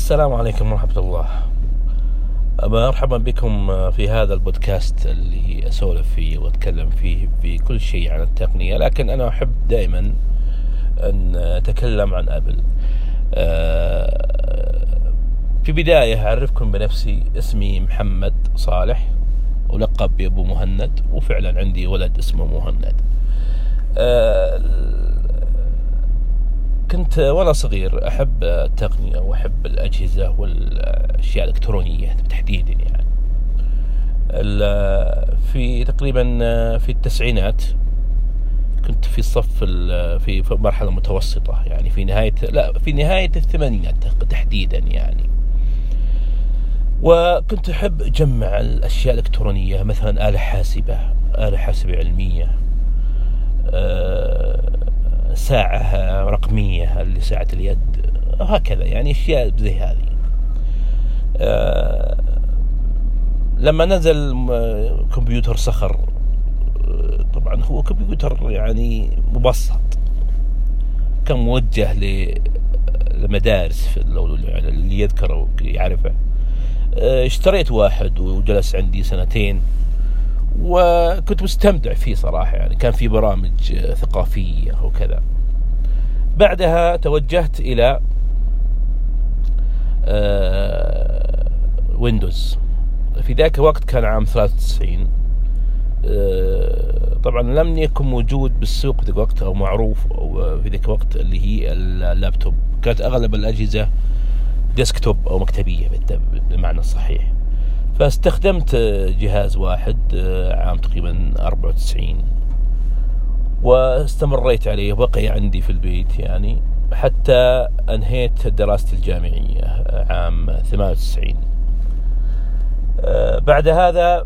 السلام عليكم ورحمة الله. مرحبا بكم في هذا البودكاست اللي أسولف فيه وأتكلم فيه في كل شيء عن التقنية لكن أنا أحب دائما أن أتكلم عن أبل. آه، في بداية أعرفكم بنفسي اسمي محمد صالح ولقب بأبو مهند وفعلا عندي ولد اسمه مهند. آه، كنت وأنا صغير أحب التقنية وأحب الأجهزة والأشياء الإلكترونية تحديدا يعني. في تقريبا في التسعينات كنت في الصف في مرحلة متوسطة يعني في نهاية لا في نهاية الثمانينات تحديدا يعني. وكنت أحب أجمع الأشياء الإلكترونية مثلا آلة حاسبة آلة حاسبة علمية أه ساعة رقمية اللي ساعة اليد هكذا يعني أشياء زي هذه. آه، لما نزل كمبيوتر صخر آه، طبعا هو كمبيوتر يعني مبسط كان موجه للمدارس اللي يذكره يعرفه. آه، اشتريت واحد وجلس عندي سنتين. وكنت مستمتع فيه صراحة يعني كان في برامج ثقافية وكذا بعدها توجهت إلى Windows آه، في ذاك الوقت كان عام 93 آه، طبعا لم يكن موجود بالسوق في ذاك الوقت أو معروف أو في ذاك الوقت اللي هي اللابتوب. كانت أغلب الأجهزة desktop أو مكتبية بالمعنى الصحيح. فاستخدمت جهاز واحد آه، عام تقريبا 94 واستمريت عليه بقي عندي في البيت يعني حتى أنهيت دراستي الجامعية آه، عام 98 آه، بعد هذا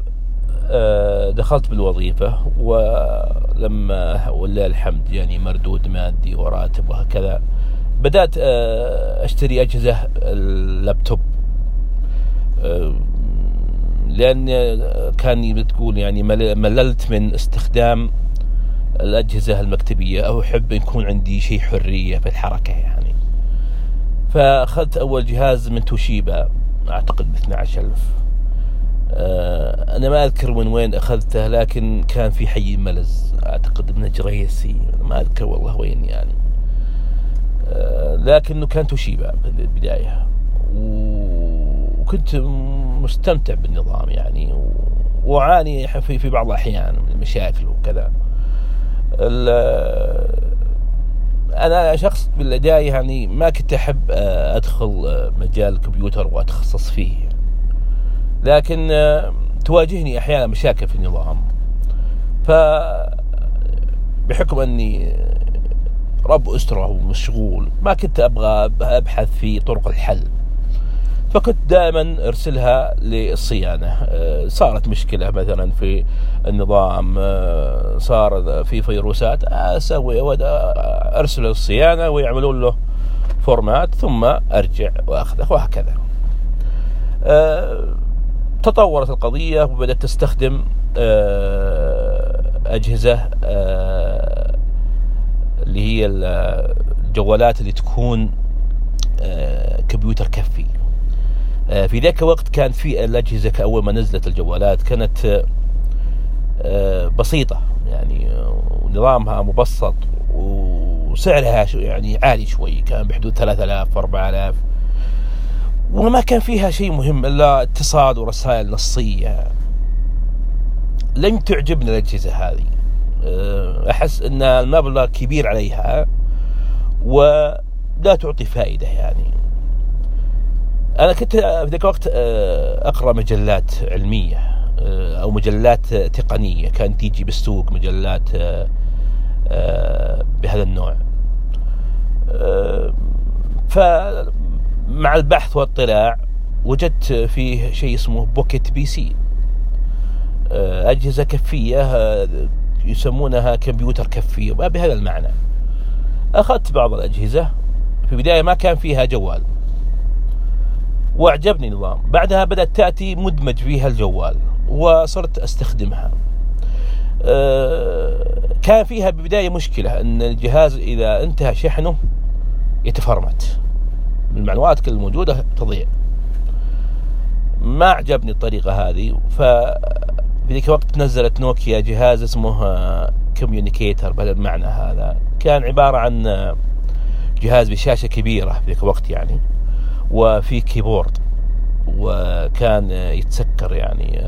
دخلت بالوظيفة ولما ولله الحمد يعني مردود مادي وراتب وهكذا بدأت أشتري أجهزة اللابتوب. لأن كان بتقول يعني مللت من استخدام الأجهزة المكتبية. أو أحب يكون عندي شيء حرية في الحركة يعني. فأخذت أول جهاز من توشيبا أعتقد ب 12000 أه أنا ما أذكر من وين أخذته لكن كان في حي ملز أعتقد من جريسي ما أذكر والله وين يعني. أه لكنه كان توشيبا في البداية وكنت مستمتع بالنظام يعني وأعاني في في بعض الأحيان من المشاكل وكذا. أنا شخص بالبداية يعني ما كنت أحب أدخل مجال الكمبيوتر وأتخصص فيه. لكن تواجهني أحيانا مشاكل في النظام. ف بحكم أني رب أسرة ومشغول ما كنت أبغى أبحث في طرق الحل. فكنت دائما ارسلها للصيانة. آه، صارت مشكلة مثلا في النظام. آه، صار في فيروسات. أسوي أرسل للصيانه ويعملون له فورمات ثم أرجع وأخذه وهكذا. آه، تطورت القضية وبدأت تستخدم أجهزة اللي هي الجوالات اللي تكون كمبيوتر كفي. في ذاك الوقت كان في الأجهزة أول ما نزلت الجوالات كانت آه، بسيطة يعني نظامها مبسط وسعرها يعني عالي شوي كان بحدود 3000 4000 وما كان فيها شيء مهم إلا اتصال ورسائل نصية. لم تعجبني الأجهزة هذه. آه، أحس إن المبلغ كبير عليها ولا تعطي فائدة يعني. أنا كنت في ذاك الوقت آه، أقرأ مجلات علمية آه، أو مجلات تقنية. كانت تيجي بالسوق مجلات آه، بهذا النوع. فمع البحث والاطلاع وجدت فيه شيء اسمه Pocket PC. أجهزة كفية يسمونها كمبيوتر كفي بهذا المعنى. أخذت بعض الأجهزة في البداية ما كان فيها جوال. واعجبني النظام. بعدها بدأت تأتي مدمج فيها الجوال وصرت أستخدمها. أه كان فيها ببداية مشكلة أن الجهاز إذا انتهى شحنه يتفرمت. المعلومات كل الموجودة تضيع. ما عجبني الطريقة هذه ف في ذيك الوقت نزلت نوكيا جهاز اسمه Communicator بهذا المعنى هذا. كان عبارة عن جهاز بشاشة كبيرة في ذيك الوقت يعني. وفي keyboard وكان يتسكر يعني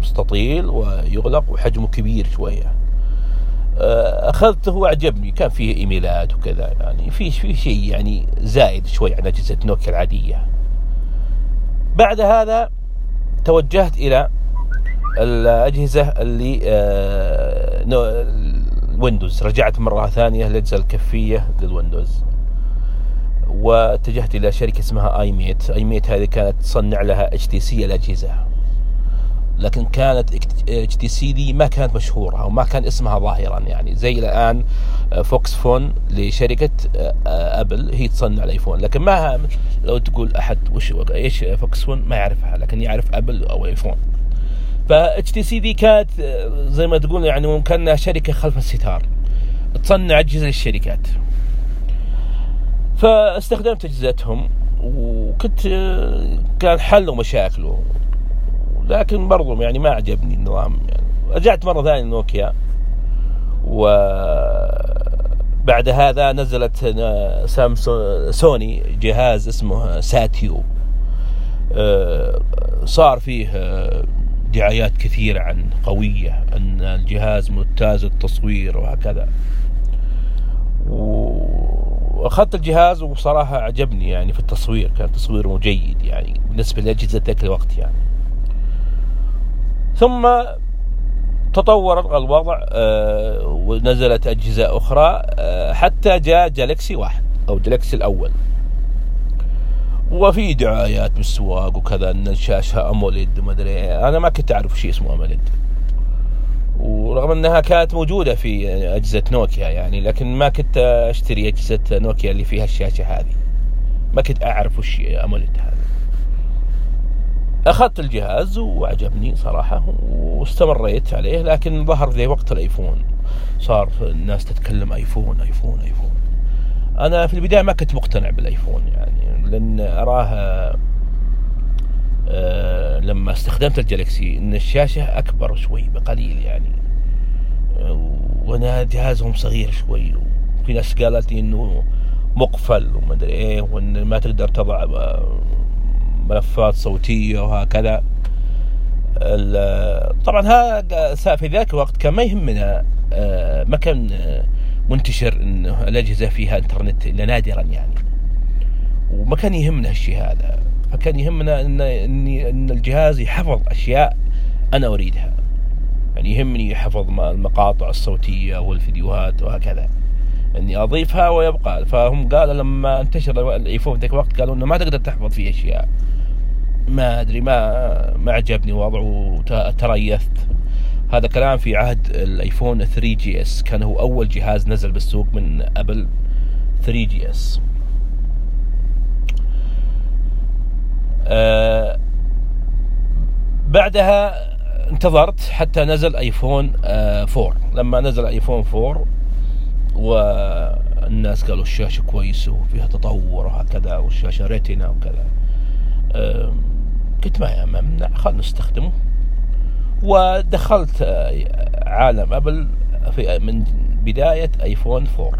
مستطيل ويغلق وحجمه كبير شوية. أخذته وعجبني كان فيه إيميلات وكذا يعني. في في شيء يعني زايد شوي عن أجهزة نوكيا العادية. بعد هذا توجهت إلى الأجهزة اللي Windows رجعت مرة ثانية للأجهزة الكفية لل Windows. واتجهت إلى شركة اسمها i-mate i-mate هذه كانت تصنع لها HTC الأجهزة. لكن كانت HTC دي ما كانت مشهورة أو ما كان اسمها ظاهرا يعني. زي الآن Foxconn لشركة Apple هي تصنع ال iPhone. لكن ما لو تقول أحد وش إيش Foxconn ما يعرفها لكن يعرف Apple أو iPhone. ف HTC دي كانت زي ما تقول يعني كانها شركة خلف الستار. تصنع أجهزة للشركات. فاستخدمت أجهزتهم وكنت كان حلوا مشاكله لكن برضو يعني ما عجبني النظام يعني. رجعت مرة ثانية نوكيا و بعد هذا نزلت سامسونج سوني جهاز اسمه ساتيو. صار فيه دعايات كثيرة عن قوية أن الجهاز ممتاز التصوير وهكذا. وأخذت الجهاز وبصراحة عجبني يعني في التصوير كان تصويره جيد يعني بالنسبة لأجهزة ذاك الوقت يعني. ثم تطور الوضع ونزلت أجهزة أخرى حتى جاء جالكسي واحد أو جالكسي الأول. وفي دعايات بالسواق وكذا إن الشاشة أموليد وما أدري أنا ما كنت أعرف شيء اسمه أموليد. ورغم انها كانت موجودة في أجهزة نوكيا يعني لكن ما كنت أشتري أجهزة نوكيا اللي فيها الشاشة هذه. ما كنت أعرف وش اموليد هذا أخذت الجهاز وعجبني صراحة واستمريت عليه لكن ظهر ذي وقت الأيفون. صار الناس تتكلم أيفون أيفون أيفون. أنا في البداية ما كنت مقتنع بالأيفون يعني لأن أراه لما استخدمت الجالكسي إن الشاشة أكبر شوي بقليل يعني. وأنا جهازهم صغير شوي وفي ناس قالت لي إنه مقفل وما أدري إيه وإن ما تقدر تضع ملفات صوتية وهكذا. طبعا هذا في ذاك الوقت كان ما يهمنا ما كان منتشر انه الأجهزة فيها إنترنت إلا نادرا يعني. وما كان يهمنا الشيء هذا. فكان يهمنا ان ان الجهاز يحفظ أشياء أنا أريدها. يعني يهمني يحفظ المقاطع الصوتية والفيديوهات وهكذا. إني أضيفها ويبقى. فهم قالوا لما انتشر ال iPhone ذاك الوقت قالوا إنه ما تقدر تحفظ فيه أشياء. ما أدري ما ما عجبني وضعه وتريثت هذا كلام في عهد ال iPhone 3 GS. كان هو أول جهاز نزل بالسوق من Apple 3 GS. بعدها انتظرت حتى نزل آيفون أه 4 لما نزل آيفون 4 والناس قالوا الشاشة كويسة وفيها تطور وهكذا والشاشة ريتنا وكذا. قلت ما يمنع خلنا نستخدمه. ودخلت عالم أبل في من بداية آيفون 4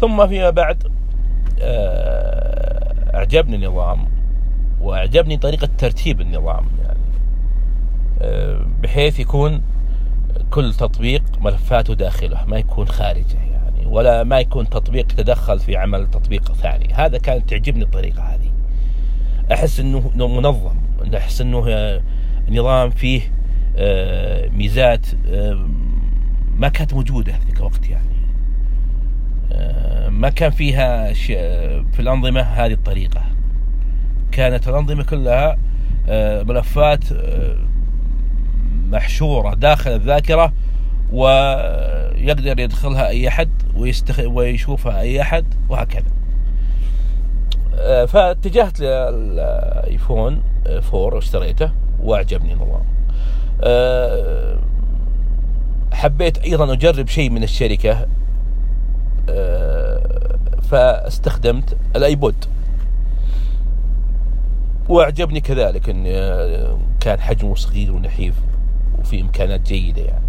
ثم فيما بعد أعجبني النظام. وأعجبني طريقة ترتيب النظام يعني بحيث يكون كل تطبيق ملفاته داخله ما يكون خارجه يعني ولا ما يكون تطبيق يتدخل في عمل تطبيق ثاني. هذا كانت تعجبني الطريقة هذه. أحس إنه منظم أحس إنه نظام فيه ميزات ما كانت موجودة في ذيك الوقت يعني. ما كان فيها في الأنظمة هذه الطريقة. كانت الأنظمة كلها ملفات محشورة داخل الذاكرة ويقدر يدخلها أي أحد ويستخ... ويشوفها أي أحد وهكذا. فاتجهت للآيفون 4 واشتريته وأعجبني النظام حبيت أيضا أجرب شيء من الشركة فاستخدمت الآيبود. وأعجبني كذلك إن كان حجمه صغير ونحيف وفي إمكانات جيدة يعني.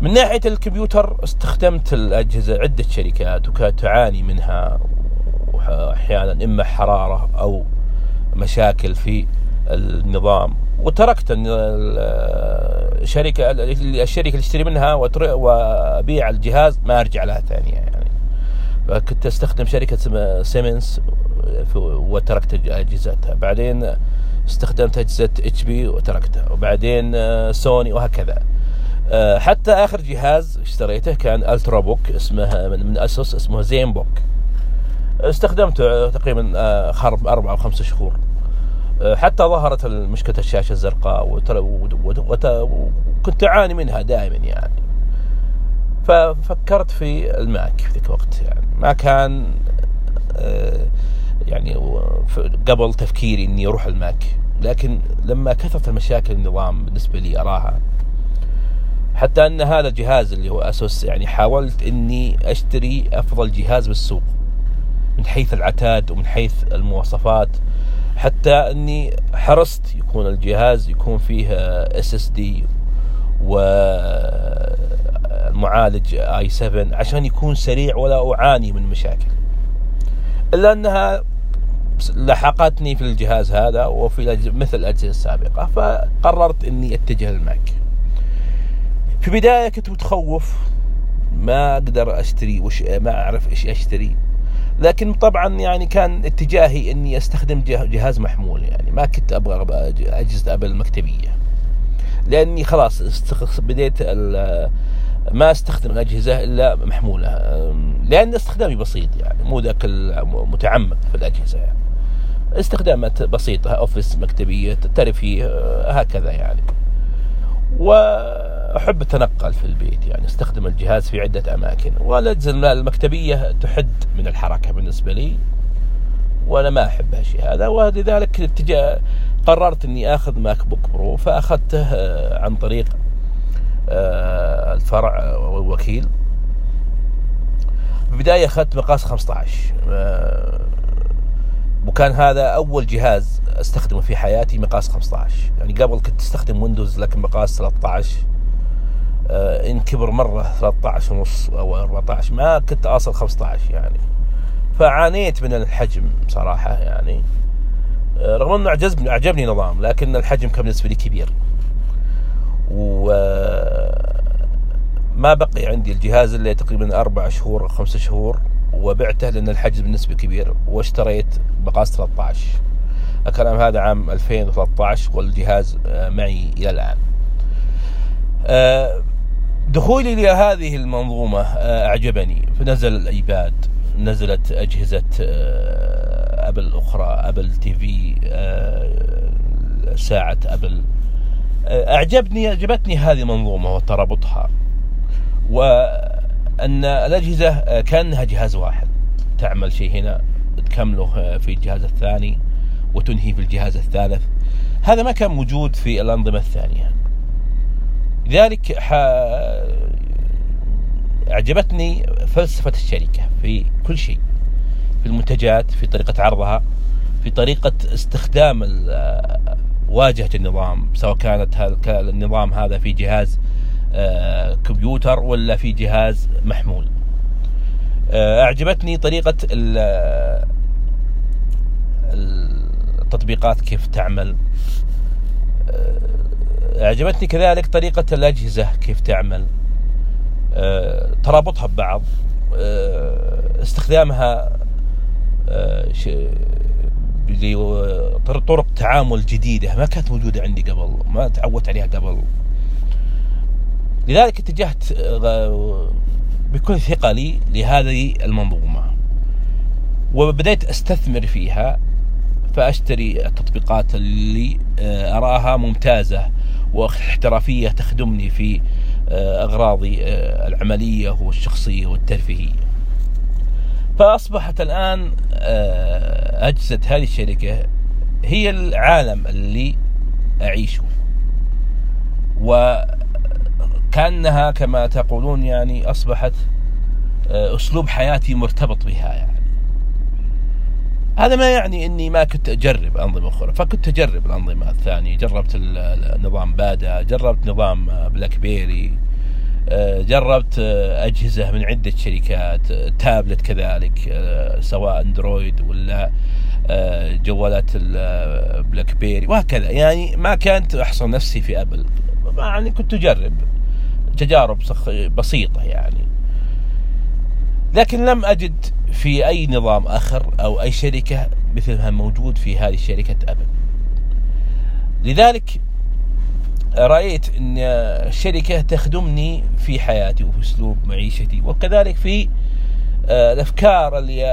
من ناحية الكمبيوتر استخدمت الأجهزة عدة شركات وكانت تعاني منها أحيانا إما حرارة أو مشاكل في النظام. وتركت الشركة الشركة اللي اشتري منها وأبيع الجهاز ما أرجع لها ثانية يعني. فكنت أستخدم شركة سيمنز وتركت أجهزتها. بعدين استخدمت أجهزة HP وتركتها. وبعدين سوني وهكذا. حتى آخر جهاز اشتريته كان Ultrabook اسمه من ASUS اسمه Zenbook استخدمته تقريبا أربع أو خمسة شهور. حتى ظهرت مشكلة الشاشة الزرقاء وكنت أعاني منها دائما يعني. ففكرت في ال Mac في ذيك الوقت يعني. ما كان يعني قبل تفكيري إني أروح ال Mac. لكن لما كثرت المشاكل النظام بالنسبة لي أراها. حتى أن هذا الجهاز اللي هو ASUS يعني حاولت إني أشتري أفضل جهاز بالسوق. من حيث العتاد ومن حيث المواصفات. حتى إني حرصت يكون الجهاز يكون فيه SSD ومعالج i 7 عشان يكون سريع ولا أعاني من مشاكل. إلا أنها لحقتني في الجهاز هذا وفي مثل الأجهزة السابقة فقررت إني أتجه لل Mac. في البداية كنت متخوف ما أقدر أشتري وش ما أعرف إيش أشتري. لكن طبعا يعني كان اتجاهي إني أستخدم جهاز محمول يعني. ما كنت أبغى أجهزة Apple المكتبيه لأني خلاص بديت ما أستخدم الاجهزه إلا محمولة. لأن استخدامي بسيط يعني مو ذاك المتعمق في الأجهزة يعني. استخدامات بسيطة Office مكتبية ترفيه هكذا يعني. وأحب اتنقل في البيت يعني أستخدم الجهاز في عدة أماكن. والأجهزة المكتبية تحد من الحركة بالنسبة لي وأنا ما احب هالشيء هذا. ولذلك اتجهت قررت إني آخذ MacBook Pro فاخذته عن طريق الفرع والوكيل في البداية أخذت مقاس 15 وكان هذا أول جهاز أستخدمه في حياتي مقاس 15 يعني قبل كنت أستخدم Windows لكن مقاس 13 آه إن كبر مرة 13 ونص أو 14 ما كنت أصل 15 يعني. فعانيت من الحجم صراحة يعني. آه رغم إنه عجبني أعجبني نظام لكن الحجم كان بالنسبة لي كبير. و ما بقي عندي الجهاز إلا تقريبا أربع شهور أو خمسة شهور. وبعته لأن الحجز بالنسبة كبير واشتريت مقاس 13 الكلام هذا عام 2013 والجهاز معي إلى الآن. دخولي لهذه المنظومة أعجبني. فنزل ال iPad نزلت أجهزة Apple أخرى Apple TV ساعة Apple. أعجبني أعجبتني هذه المنظومة وترابطها. وأن الأجهزة كأنها جهاز واحد. تعمل شيء هنا تكمله في الجهاز الثاني وتنهي في الجهاز الثالث. هذا ما كان موجود في الأنظمة الثانية. لذلك ح... أعجبتني فلسفة الشركة في كل شيء في المنتجات في طريقة عرضها في طريقة استخدام واجهة النظام سواء كانت النظام هذا في جهاز كمبيوتر ولا في جهاز محمول. أعجبتني طريقة التطبيقات كيف تعمل. أعجبتني كذلك طريقة الأجهزة كيف تعمل. ترابطها ببعض. استخدامها طرق تعامل جديدة ما كانت موجودة عندي قبل ما تعودت عليها قبل. لذلك اتجهت بكل ثقلي لهذه المنظومة. وبدأت أستثمر فيها فأشتري التطبيقات اللي أراها ممتازة واحترافية تخدمني في أغراضي العملية والشخصية والترفيهية. فأصبحت الآن أجهزة هذه الشركة هي العالم اللي أعيشه. وكأنها كما تقولون يعني أصبحت أسلوب حياتي مرتبط بها يعني. هذا ما يعني إني ما كنت أجرب أنظمة أخرى فكنت أجرب الأنظمة الثانية. جربت نظام Bada جربت نظام BlackBerry جربت أجهزة من عدة شركات تابلت كذلك سواء Android ولا جوالات ال BlackBerry وهكذا. يعني ما كانت احصر نفسي في Apple يعني كنت أجرب. تجارب بسيطة يعني. لكن لم أجد في أي نظام آخر أو أي شركة مثل ما موجود في هذه الشركة ابل لذلك رأيت إن الشركة تخدمني في حياتي وفي أسلوب معيشتي وكذلك في آه، الأفكار اللي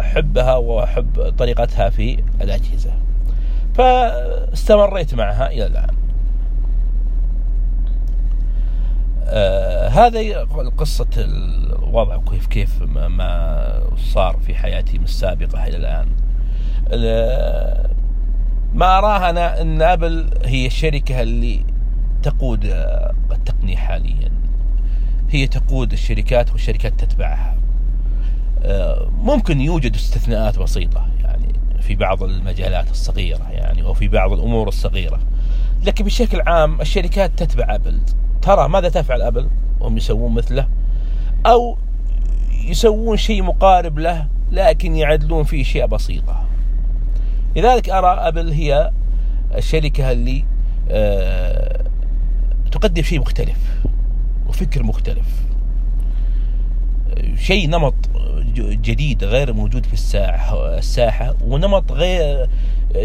أحبها وأحب طريقتها في الأجهزة. فاستمريت معها إلى الآن. آه هذه قصة الوضع كيف كيف ما صار في حياتي من السابقة إلى الآن. ما أراه أنا أن أبل هي الشركة اللي تقود التقنية حاليا. هي تقود الشركات والشركات تتبعها. آه، ممكن يوجد استثناءات بسيطة يعني في بعض المجالات الصغيرة يعني أو في بعض الأمور الصغيرة. لكن بشكل عام الشركات تتبع أبل. ترى ماذا تفعل أبل؟ وهم يسوون مثله. أو يسوون شيء مقارب له لكن يعدلون فيه أشياء بسيطة. لذلك أرى أبل هي الشركة اللي أه تقدم شيء مختلف وفكر مختلف. شيء نمط جديد غير موجود في الساحة الساحة ونمط غير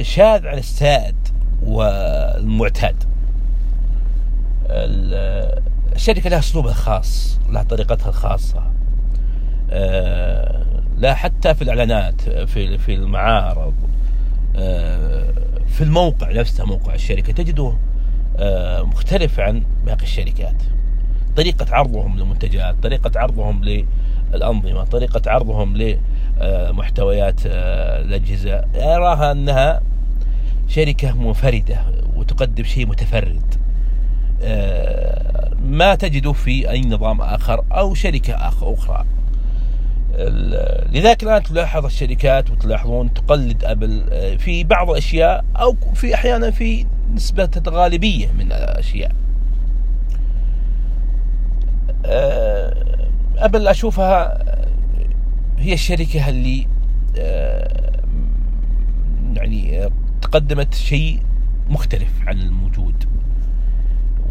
شاذ عن السائد والمعتاد. الشركة لها أسلوبها الخاص لها طريقتها الخاصة. آه، لا حتى في الإعلانات في في المعارض. آه، في الموقع نفسه موقع الشركة تجده آه، مختلف عن باقي الشركات. طريقة عرضهم للمنتجات طريقة عرضهم للأنظمة طريقة عرضهم لمحتويات الأجهزة. أراها أنها شركة منفردة وتقدم شيء متفرد. ما تجده في أي نظام آخر أو شركة أخرى. لذلك الآن تلاحظ الشركات وتلاحظون تقلد أبل آه، في بعض الأشياء أو في أحيانا في نسبة غالبية من الأشياء. آه، أبل أشوفها هي الشركة اللي آه، يعني تقدمت شيء مختلف عن الموجود.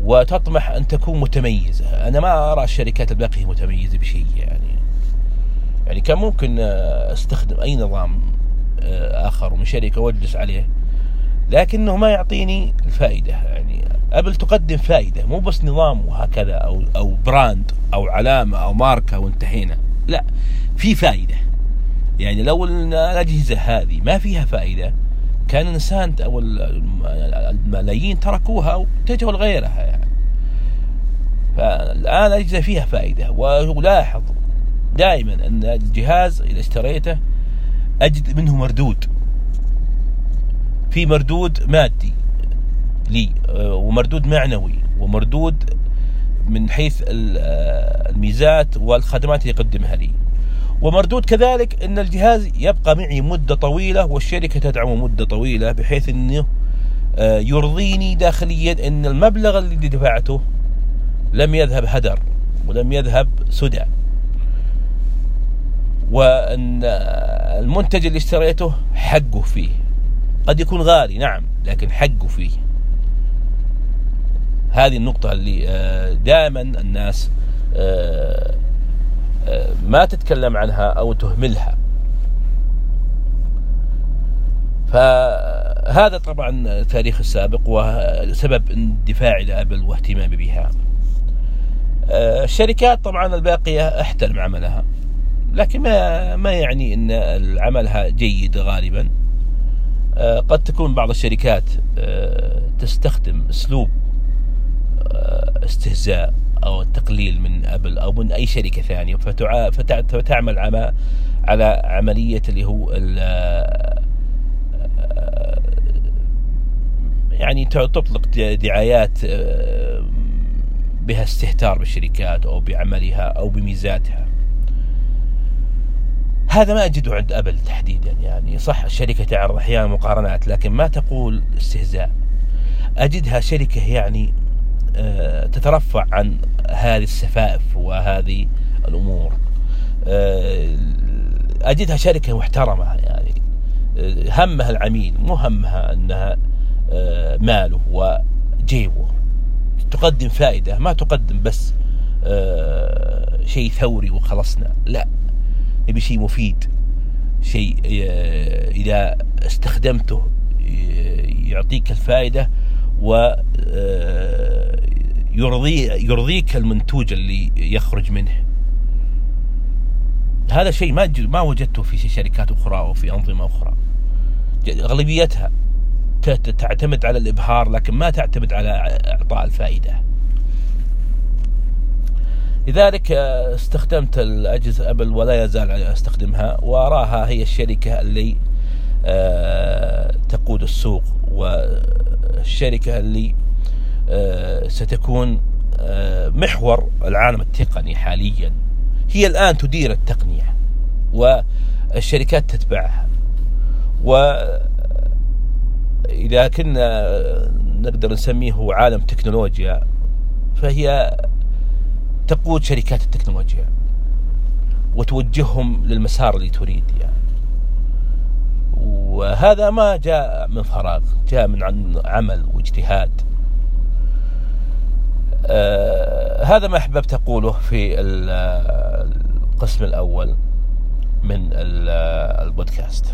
وتطمح أن تكون متميزة. أنا ما أرى الشركات الباقية متميزة بشيء يعني. يعني كان ممكن أستخدم أي نظام آه، آخذ من شركة وأجلس عليه لكنه ما يعطيني الفائدة يعني. Apple تقدم فائدة مو بس نظام وهكذا أو أو brand أو علامة أو ماركة وانتهينا. لا في فائدة. يعني لو الأجهزة هذه ما فيها فائدة كان الإنسان أو الملايين تركوها واتجهوا لغيرها يعني. فالآن الأجهزة فيها فائدة ولاحظ دائما أن الجهاز إذا اشتريته أجد منه مردود. في مردود مادي لي ومردود معنوي ومردود من حيث الميزات والخدمات اللي يقدمها لي. ومردود كذلك إن الجهاز يبقى معي مدة طويلة والشركة تدعمه مدة طويلة بحيث إنه آه، يرضيني داخليا إن المبلغ اللي دفعته لم يذهب هدر ولم يذهب سدى. وإن آه، المنتج اللي اشتريته حقه فيه. قد يكون غالي نعم لكن حقه فيه. هذه النقطة اللي آه، دائما الناس ما تتكلم عنها أو تهملها. فهذا طبعا التاريخ السابق وسبب اندفاعي لأبل واهتمامي بها. الشركات طبعا الباقية احترم عملها لكن ما ما يعني إن عملها جيد غالبا. قد تكون بعض الشركات تستخدم أسلوب استهزاء. أو التقليل من أبل أو من أي شركة ثانية فتعمل على عملية اللي هو يعني تطلق دعايات بها استهتار بالشركات أو بعملها أو بميزاتها. هذا ما أجده عند أبل تحديدا يعني. صح الشركة تعرض أحيانا مقارنات لكن ما تقول استهزاء. أجدها شركة يعني آه، تترفع عن هذه السفائف وهذه الأمور. آه، أجدها شركة محترمة يعني. آه، همها العميل مو همها أنها ماله وجيبه. تقدم فائدة ما تقدم بس شيء ثوري وخلصنا. لا نبي شيء مفيد شيء إذا استخدمته يعطيك الفائدة و يرضي يرضيك المنتوج اللي يخرج منه. هذا شيء ما ما وجدته في شركات أخرى أو في أنظمة أخرى. أغلبيتها تعتمد على الإبهار لكن ما تعتمد على إعطاء الفائدة. لذلك استخدمت الأجهزة أبل ولا يزال أستخدمها وأراها هي الشركة اللي آه، تقود السوق والشركة اللي آه، ستكون آه، محور العالم التقني حاليا. هي الآن تدير التقنية والشركات تتبعها. وإذا كنا نقدر نسميه عالم تكنولوجيا فهي تقود شركات التكنولوجيا وتوجههم للمسار اللي تريد يعني. وهذا ما جاء من فراغ جاء من عمل واجتهاد. آه هذا ما أحببت أقوله في القسم الأول من البودكاست.